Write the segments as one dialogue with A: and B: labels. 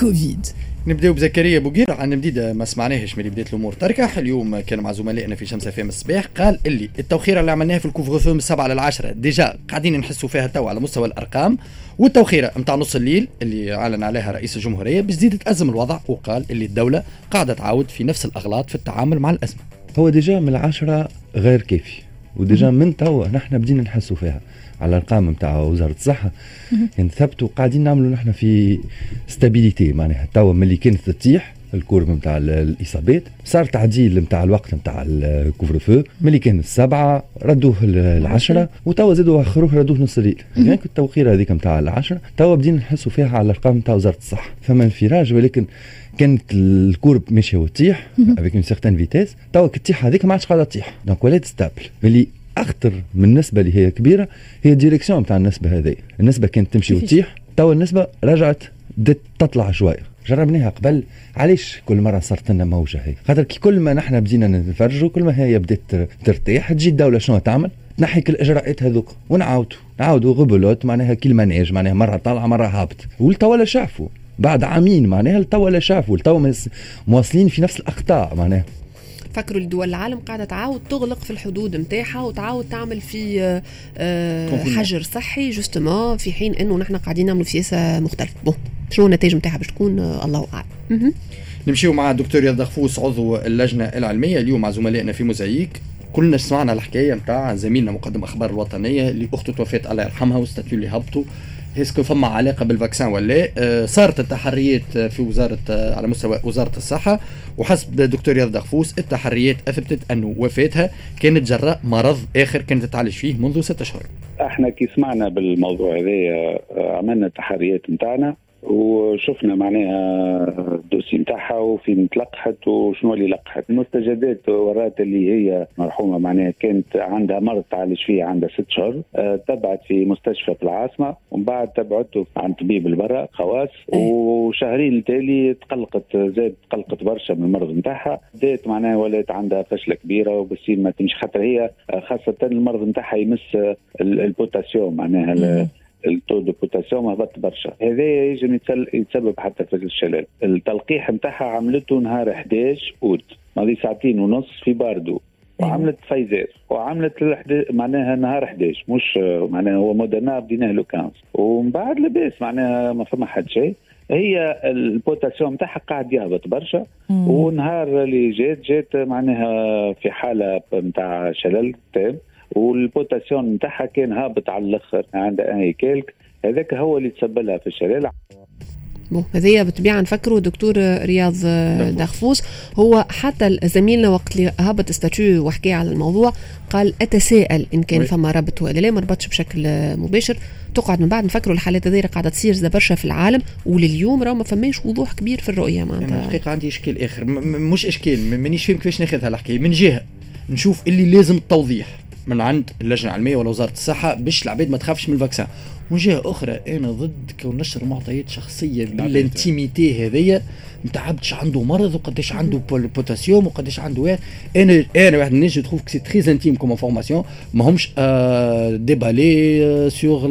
A: كوفيد
B: نبداو بزكريا بوقير عن جديدة ما سمعناهش من بدايه الأمور. تركح. اليوم كان مع زملائنا في شمس FM الصباح. قال اللي التوخيره اللي عملناها في ال couvre-feu من السبعه للعشره déjà قاعدين نحسوا فيها تو على مستوى الأرقام. والتوخيرة نتاع نص الليل اللي أعلن عليها رئيس الجمهورية يزيد تأزم الوضع. وقال اللي الدولة قاعدة تعاود في نفس الأغلاط في التعامل مع الأزمة.
C: هو déjà من العشرة غير كافي. و déjà من توا نحن بدينا نحسوا فيها. على الأرقام نتاع وزارة الصحة. يعني ثبتوا قاعدين نعملوا نحن في stabilité معناها توا ملي كانت تطيح ال courbe نتاع الإصابات صار تعديل نتاع الوقت نتاع ال couvre-feu. ملي كان السبعة ردوه العشرة وتوا زادوا اخروه ردوه نص الليل يعني التوخير هذيك نتاع العشرة. توا بدينا نحسوا فيها على الأرقام نتاع وزارة الصحة. فما انفراج ولكن كانت ال courbe ماشية وتطيح avec une certaine vitesse توا كتيح هذيك ما عادش قاعدة تطيح. donc ولات stable ملي أخطر من النسبة اللي هي كبيرة هي ال direction نتاع النسبة هذه. النسبة كانت تمشي وتطيح. توا النسبة رجعت بدات تطلع شوية. جربناها قبل. علاش كل مرة صارت لنا موجة هي؟ خاطر كي كل ما نحن بدينا نتفرجوا كل ما هي بدات ترتاح تجي الدولة شنو تعمل؟ تنحي كل الإجراءات هذوك. ونعاودوا نعاودوا rebelote معناها كي ال manège معناها مرة طالعة مرة هابط والتوا شافوا. بعد عامين معناها التوا لا شافوا التوا مواصلين في نفس الأخطاء معناها.
D: فكروا الدول العالم قاعدة تعاود تغلق في الحدود نتاعها وتعاود تعمل في آه، آه، حجر صحي justement في حين إنه نحن قاعدين نعملوا سياسة مختلفة. bon شنو النتائج نتاعها باش تكون؟ آه، الله أعلم.
B: نمشيو مع الدكتور رياض دغفوس عضو اللجنة العلمية اليوم مع زملائنا في موزاييك كلنا سمعنا الحكاية نتاع زميلنا مقدم أخبار الوطنية اللي أخته توفات الله يرحمها وال statut اللي هبطوا. est-ce que فما علاقة بال vaccin ولا آه صارت التحريات في وزارة آه على مستوى وزارة الصحة وحسب الدكتور رياض دغفوس التحريات أثبتت انه وفاتها كانت جراء مرض آخر كانت تعالج فيه منذ ستة اشهر.
E: إحنا كي سمعنا بالموضوع هذا آه، عملنا التحريات نتاعنا وشفنا معناها الدوسي نتاعها وفين تلقحت وشنو اللي لقحت. المستجدات ورات اللي هي مرحومة معناها كانت عندها مرض تعالج فيه عندها ست شهور أه تبعت في مستشفى في العاصمة ومن بعد تبعته عند طبيب البرا خواص وشهرين تالي تقلقت زاد تقلقت برشا من المرض نتاعها. بدات معناها ولات عندها فشلة كبيرة وبسيم ما تمشي خاطر هي خاصة المرض نتاعها يمس البوتاسيوم معناها ال taux de potassium هبط برشا. هذا يجب يتسبب حتى في الشلل. التلقيح نتاعها عملته نهار 11 أوت. ماضي ساعتين ونص في باردو. وعملت فايزر وعملت معناها نهار 11 مش معناها هو مودرنا بديناه le 15 ومن بعد لاباس. معناها ما فما حد شيء. هي البوتاسيوم تاعها قاعد يهبط برشا. ونهار اللي جات جات معناها في حالة نتاع شلل تام. والبوتاسيوم نتاعها كان هابط على الأخر عندها اي كيلك. هذاك هو اللي تسبب لها في الشلل
D: bon هذيا بالطبيعه نفكروا دكتور رياض دغفوس هو حتى زميلنا وقت اللي هبط ال statut وحكى على الموضوع قال أتساءل إن كان فما ربط ولا لا ما ربطش بشكل مباشر. تقعد من بعد نفكروا الحالات هذه قاعدة تصير برشا في العالم ولليوم راه ما فماش وضوح كبير في الرؤية
B: معناتها. الحقيقة عندي إشكال آخر. مش إشكال مانيش فاهم كيفاش ناخذها الحكاية من جهة نشوف اللي لازم التوضيح. من عند اللجنة العلمية ولا وزاره الصحة باش العباد ما تخافش من ال vaccin من جهه أخرى أنا ضد كون نشر معطيات شخصية بال intimité هذيا. نتاع عبد عنده مرض وقداش عنده بوتاسيوم وقداش عنده واحد. أنا أنا واحد الناس je trouve c'est très intime comme information ماهمش آه ديبالي سيغ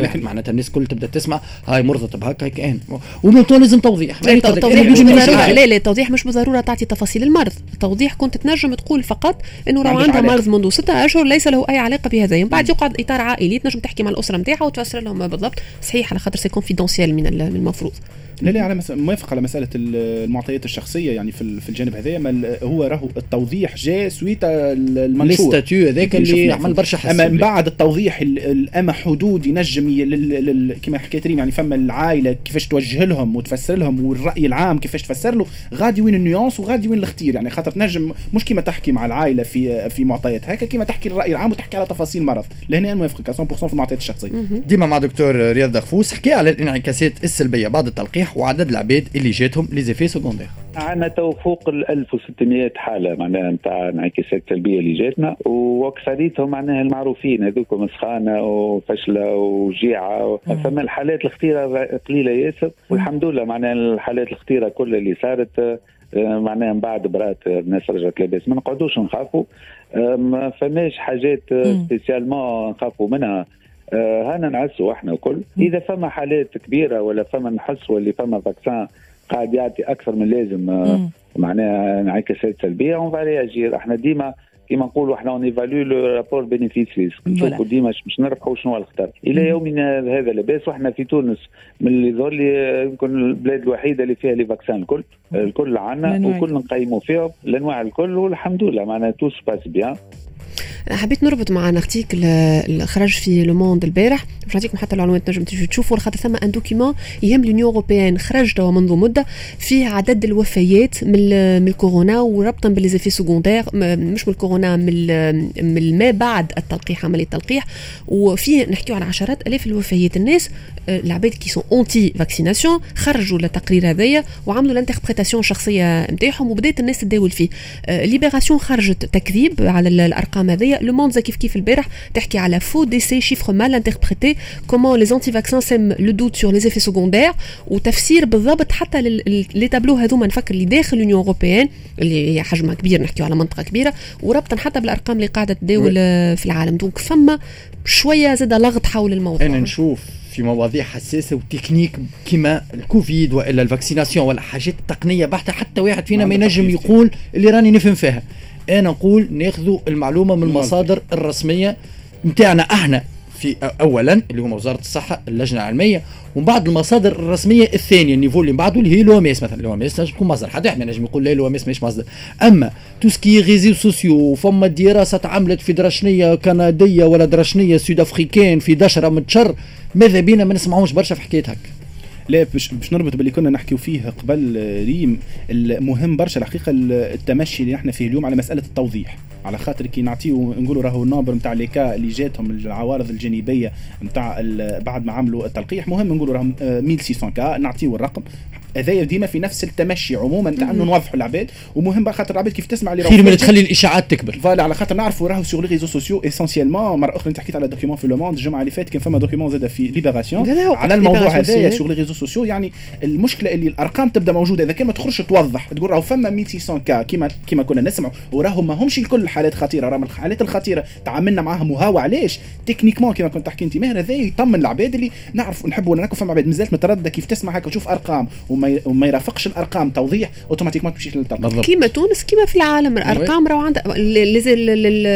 B: واحد. معناتها الناس كل تبدأ تسمع هاي مرضت بهكا هيك ان ومن لازم توضيح.
D: لا التوضيح مش بالضرورة لا لا التوضيح مش بالضرورة تعطي تفاصيل المرض. التوضيح كنت تنجم تقول فقط إنه راه عندها مرض منذ ستة أشهر ليس له أي علاقة بهذا. من بعد يقعد إطار عائلي تنجم تحكي مع الأسرة نتاعها وتفسر لهم بالضبط. صحيح على خاطر c'est confidentiel من المفروض.
F: لا لا على موافق على مسألة المعطيات الشخصية يعني في في الجانب هذا هو راهو التوضيح جاء suite المنشور.
B: ال statut هذاك اللي عمل برشا
F: حس أما من بعد التوضيح أما حدود ينجم كما حكيت ريم يعني فما العائلة كيفاش توجه لهم وتفسر لهم والرأي العام كيفاش تفسر له غادي وين ال nuance وغادي وين الاختيار. يعني خاطر تنجم مش كيما تحكي مع العائلة في في معطيات. هكا كيما تحكي الرأي العام وتحكي على تفاصيل المرض لهنا أنا موافقك 100% في المعطيات الشخصية.
B: ديما مع دكتور رياض دغفوس حكي على الانعكاسات السلبية. بعد التلقيح وعدد العباد اللي جاتهم les effets secondaires
E: عندنا تو فوق ال 1600 حالة معناها نتاع انعكاسات سلبيه اللي جاتنا واكثريتهم معناها المعروفين هذوك مسخانة وفشلة وجيعة. فما الحالات الخطيرة قليلة ياسر والحمد لله معناها الحالات الخطيرة كل اللي صارت آه، معناها من بعد برات الناس رجعت لاباس. ما نقعدوش نخافوا آه، ما فماش حاجات spécialement نخافوا منها. آه، هانا نعسوا إحنا الكل. إذا فما حالات كبيرة ولا فما نحس واللي فما فاكسان قاعد يعطي أكثر من لازم آه، معناها انعكاسات سلبية on réagit إحنا ديما كيما نقولوا إحنا on évalue le rapport bénéfice risque نشوفوا ديما باش نربحوا شنو الخطر. إلى يومنا هذا لاباس وإحنا في تونس من اللي يظهر لي يمكن البلاد الوحيدة اللي فيها les vaccins الكل. الكل عندنا وكل نقيموا فيهم الانواع الكل والحمد لله معناها tout se passe bien
D: حبيت نربط مع article اللي خرج في Le Monde البارح. باش نعطيكم حتى المعلومات تنجم تشوفوا خاطر ثم un document يهم l'Union européenne خرج توا منذ مدة فيه عدد الوفيات من من الكورونا وربطا ب les effets secondaires مش من الكورونا من من ما بعد التلقيح عملية التلقيح. وفيه نحكيو على عشرات آلاف الوفيات. الناس العباد qui sont anti-vaccination خرجوا التقرير هذايا وعملوا ال interprétation الشخصية نتاعهم وبدات الناس تداول فيه. Libération خرجت تكذيب على الأرقام هذيا Le Monde كيف كيف البارح تحكي على faux décès, chiffres mal interprétés, comment les anti-vaccins sèment le doute sur les effets secondaires وتفسير بالضبط حتى les tableaux هذوما نفكر اللي داخل l'Union européenne اللي هي حجمها كبير نحكيو على منطقة كبيرة. وربطا حتى بالأرقام اللي قاعدة تداول في العالم. donc فما شوية زاد لغط حول الموضوع.
B: أنا نشوف في مواضيع حساسة و techniques كما الكوفيد وإلا ال vaccination ولا حاجات تقنية بحتة حتى واحد فينا ما ينجم يقول اللي راني نفهم فيها. أنا نقول ناخذوا المعلومة من المصادر الرسمية نتاعنا إحنا في اولا اللي هما وزارة الصحة اللجنة العلمية ومن بعد المصادر الرسمية الثانية ال niveau اللي بعده اللي هي l'OMS مثلا. l'OMS تنجم تكون مصدر حد إحنا نجم يقول لا l'OMS مش مصدر. أما تو سكي ريزيو سوسيو فما دراسه تعملت في درشنية كندية ولا درشنية سود أفريكان في دشرة متشر ماذا بينا ما نسمعوش برشا في حكاية هكا.
F: لا باش باش نربط باللي كنا نحكيو فيه قبل ريم المهم برشا الحقيقة التمشي اللي إحنا فيه اليوم على مسألة التوضيح. على خاطر كي نعطيو نقولوا راهو النومبر نتاع ليكا اللي جاتهم العوارض الجانبية نتاع بعد ما عملوا التلقيح مهم نقولوا راهم 1600 كا نعطيو الرقم. هذايا ديما في نفس التمشي عموما تاع انه نوضحوا العباد ومهم خاطر العباد كيف تسمع اللي
B: خير من تخلي الإشاعات تكبر.
F: voilà على خاطر نعرفوا راهو sur les réseaux sociaux essentiellement مرة أخرى أنت حكيت على document في Le Monde الجمعة اللي فاتت كان فما document زاد في Libération على الموضوع هذايا sur les réseaux sociaux يعني المشكلة اللي الأرقام تبدأ موجودة. إذا كان ما تخرجش توضح تقول راهو فما 1600 cas كيما كيما كنا نسمعوا وراهو ما همش الكل حالات خطيرة. راهم الحالات الخطيرة تعاملنا معاهم وهاو علاش؟ techniquement كيما كنت تحكي أنت ماهر هذا يطمن العباد اللي نعرف نحبوا فما عباد مازالت مترددة كيف تسمع هكا وتشوف أرقام. وما, وما يرافقش الأرقام توضيح automatiquement تمشي للطلب
D: كيما تونس كيما في العالم الأرقام راهو عندها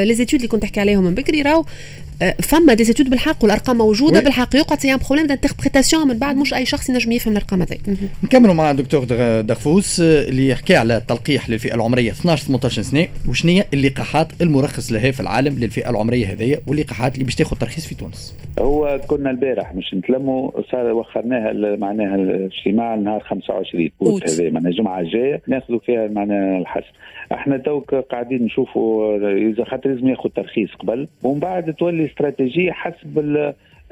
D: les études اللي كنت تحكي عليهم من بكري راهو فما des études بالحق والأرقام موجودة بالحق. يقعد c'est un problème d'interprétation من بعد مش أي شخص ينجم يفهم الأرقام هذه
B: نكملوا مع الدكتور دغفوس اللي يحكي على التلقيح للفئة العمرية 12 18 سنة. وشنو هي اللقاحات المرخص لها في العالم للفئة العمرية هذه واللقاحات اللي باش تاخذ ترخيص في تونس؟
E: هو كنا البارح مش نتلموا صار وخرناها معناها الاجتماع نهار 25 أوت. هذا معناها الجمعة الجاية ناخذوا فيها معناها الحسم إحنا توك قاعدين نشوفوا إذا خاطر لازم ياخذ ترخيص قبل ومن بعد تولي استراتيجية حسب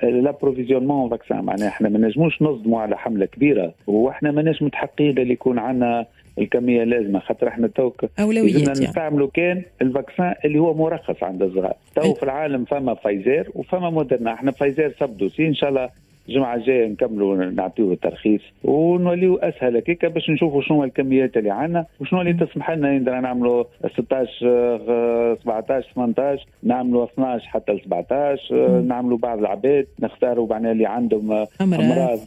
E: l'approvisionnement vaccins معناها إحنا ما نجموش نقدموا على حملة كبيرة وإحنا ماناش متحققين اللي يكون عندنا الكمية اللازمة. خاطر إحنا توك
D: أولويات يعني.
E: نستعملوا كان ال vaccin اللي هو مرخص عند الصغار. تو في العالم فما فايزير وفما Moderna. إحنا Pfizer son dossier إن شاء الله الجمعة الجاية نكملوا نعطيوه الترخيص ونوليو أسهل هكاك باش نشوفوا شنو الكميات اللي عندنا وشنو اللي تسمح لنا نقدر نعملوا 16 17 18 نعملوا 12 حتى ل 17 نعملوا بعض العباد نختاروا معناها اللي عندهم أمراض.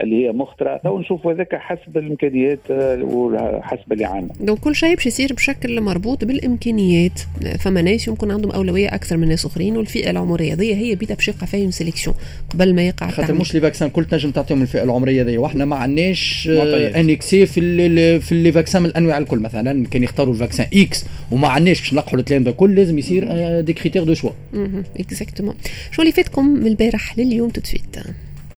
E: اللي هي مخترة تو نشوفوا هذاك حسب الإمكانيات آه، وحسب اللي عندنا.
D: donc كل شيء باش يصير بشكل مربوط بالإمكانيات. فما ناس يمكن عندهم أولوية أكثر من ناس أخرين والفئة العمرية هذه هي بيدها باش يقع فيهم sélection قبل ما يقع
B: خاطر مش les vaccins كل تنجم تعطيهم الفئة العمرية هذه وإحنا ما عندناش آه، un accès في في les vaccins من الأنواع الكل. مثلا كان يختاروا ال vaccin X وما عندناش باش نلقحوا الكلام ده كل لازم يصير دي كريتير دو شوا
D: اكزاكتومون شو اللي فاتكم من البارح لليوم تتفيت